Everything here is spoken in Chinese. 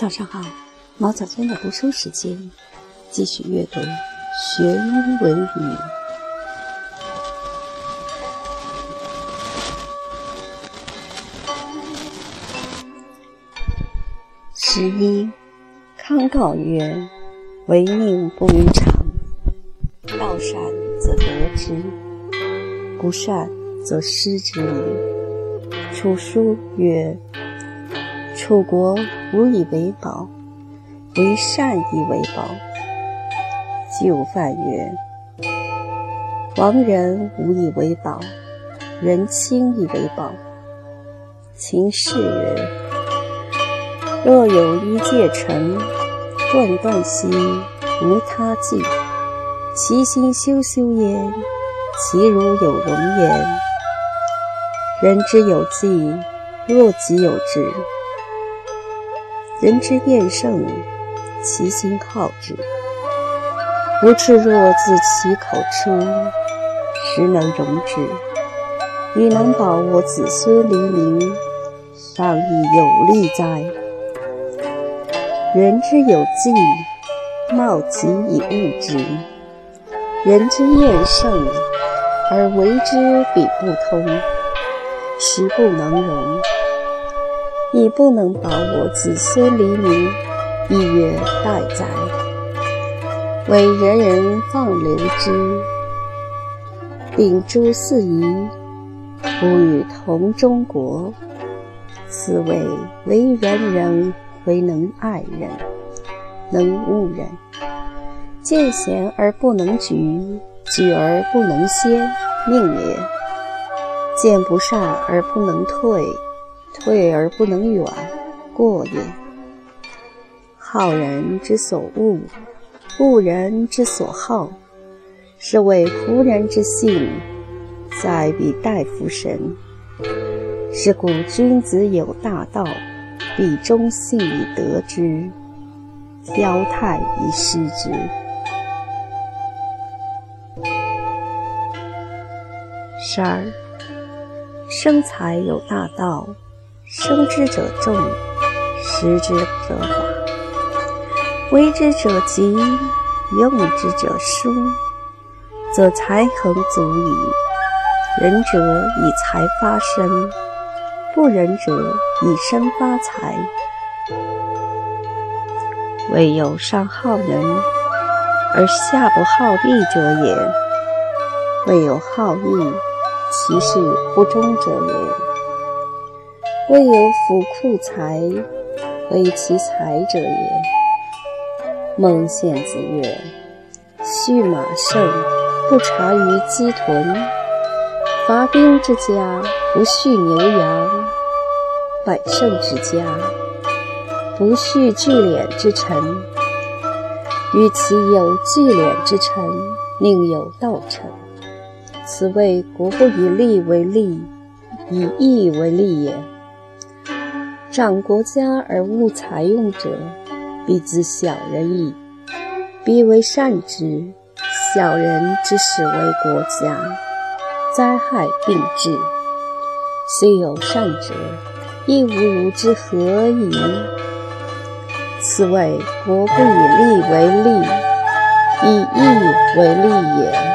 早上好，毛小娟的读书时间，继续阅读《学英文语》。十一，康告曰：“唯命不于常，道善则得之，不善则失之矣。”楚书曰。楚国无以为宝，为善以为宝。就范曰：亡人无以为宝，人亲以为宝。秦氏曰：若有一介臣，断断兮，无他计，其心修修焉，其如有容焉。人之有计，若己有之。人之厌胜，其心好之。不赤若自其口出，实能容之。以能保我子孙黎民，尚亦有利哉？人之有计，貌己以物之。人之厌胜，而为之彼不通，实不能容。亦不能保我子孙黎民，亦曰待哉？惟人人放流之，秉诸四夷，不与同中国。此谓为人人，为能爱人，能恶人。见贤而不能举，举而不能先，命也；见不善而不能退。退而不能远，过也。好人之所恶，恶人之所好，是谓夫人之性，在彼大夫神。是故君子有大道，必忠信以得之，骄泰以失之。十二，生财有大道。生之者众，食之者寡，为之者急，用之者疏，则才恒足矣。仁者以财发身，不仁者以身发财。唯有上好人而下不好义者也。未有好义，其事不忠者也。未有府库财，为其财者也。孟献子曰：“畜马胜，不察于鸡豚；伐兵之家，不畜牛羊；百胜之家，不畜聚敛之臣。与其有聚敛之臣，宁有道臣。此谓国不以利为利，以义为利也。”长国家而务财用者，必自小人矣。彼为善之，小人之始为国家，灾害并至。虽有善者，亦无如之何矣？此谓国不以利为利，以义为利也。